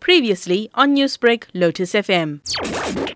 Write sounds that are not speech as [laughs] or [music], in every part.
Previously on Newsbreak, Lotus FM.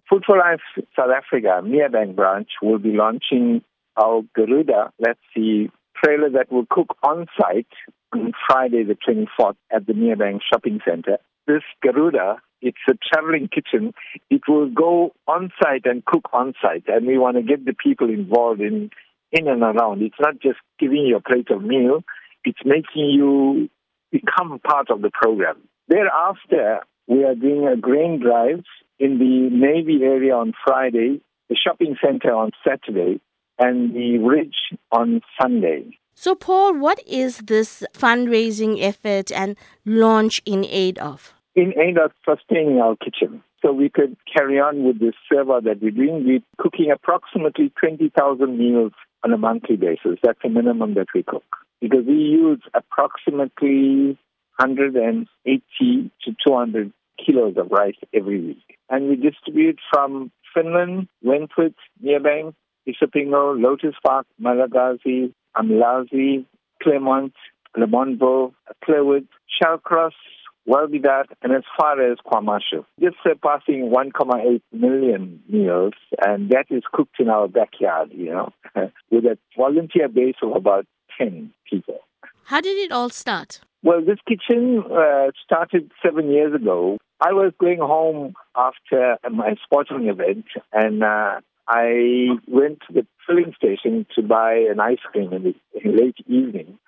Food for Life South Africa, Merebank branch, will be launching our Garuda, that's the trailer that will cook on site on Friday the 24th at the Merebank Shopping Center. This Garuda, it's a traveling kitchen. It will go on site and cook on site, and we want to get the people involved in in and around. It's not just giving you a plate of meal; it's making you become part of the program. Thereafter, we are doing a grain drive in the Navy area on Friday, the shopping center on Saturday, and the Ridge on Sunday. So, Paul, what is this fundraising effort and launch in aid of? In aid of sustaining our kitchen. So we could carry on with this server that we're doing. We're cooking approximately 20,000 meals on a monthly basis. That's the minimum that we cook. Because we use approximately 180 to 200 kilos of rice every week. And we distribute from Fynnland, Wentworth, Merebank, Isipingo, Lotus Park, Malagazi, Umlazi, Claremont, Lamontville, Clairwood, Shallcross, Welbedacht, and as far as KwaMashu. Just surpassing 1.8 million meals, and that is cooked in our backyard, you know, [laughs] with a volunteer base of about 10 people. How did it all start? Well, this kitchen uh, started seven years ago. I was going home after my sporting event, and uh, I went to the filling station to buy an ice cream in the in late evening.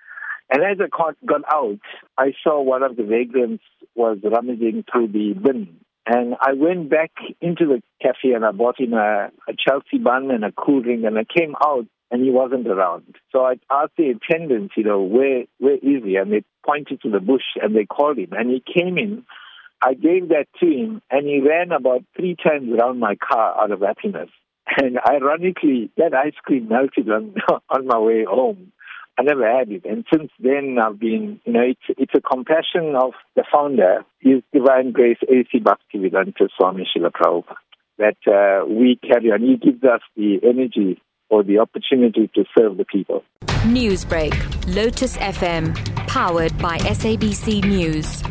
And as I got out, I saw one of the vagrants was rummaging through the bin. And I went back into the cafe and I bought him a, a Chelsea bun and a cool drink and I came out and he wasn't around. So I asked the attendants, you know, where where is he? And they pointed to the bush and they called him and he came in. I gave that to him and he ran about three times around my car out of happiness. [laughs] And ironically, that ice cream melted on [laughs] on my way home. I never had it, and since then I've been, you know, it's it's a compassion of the founder, His Divine Grace A.C. Bhaktivedanta Swami Srila Prabhupada, that uh, we carry on. He gives us the energy or the opportunity to serve the people. Newsbreak, Lotus FM, powered by SABC News.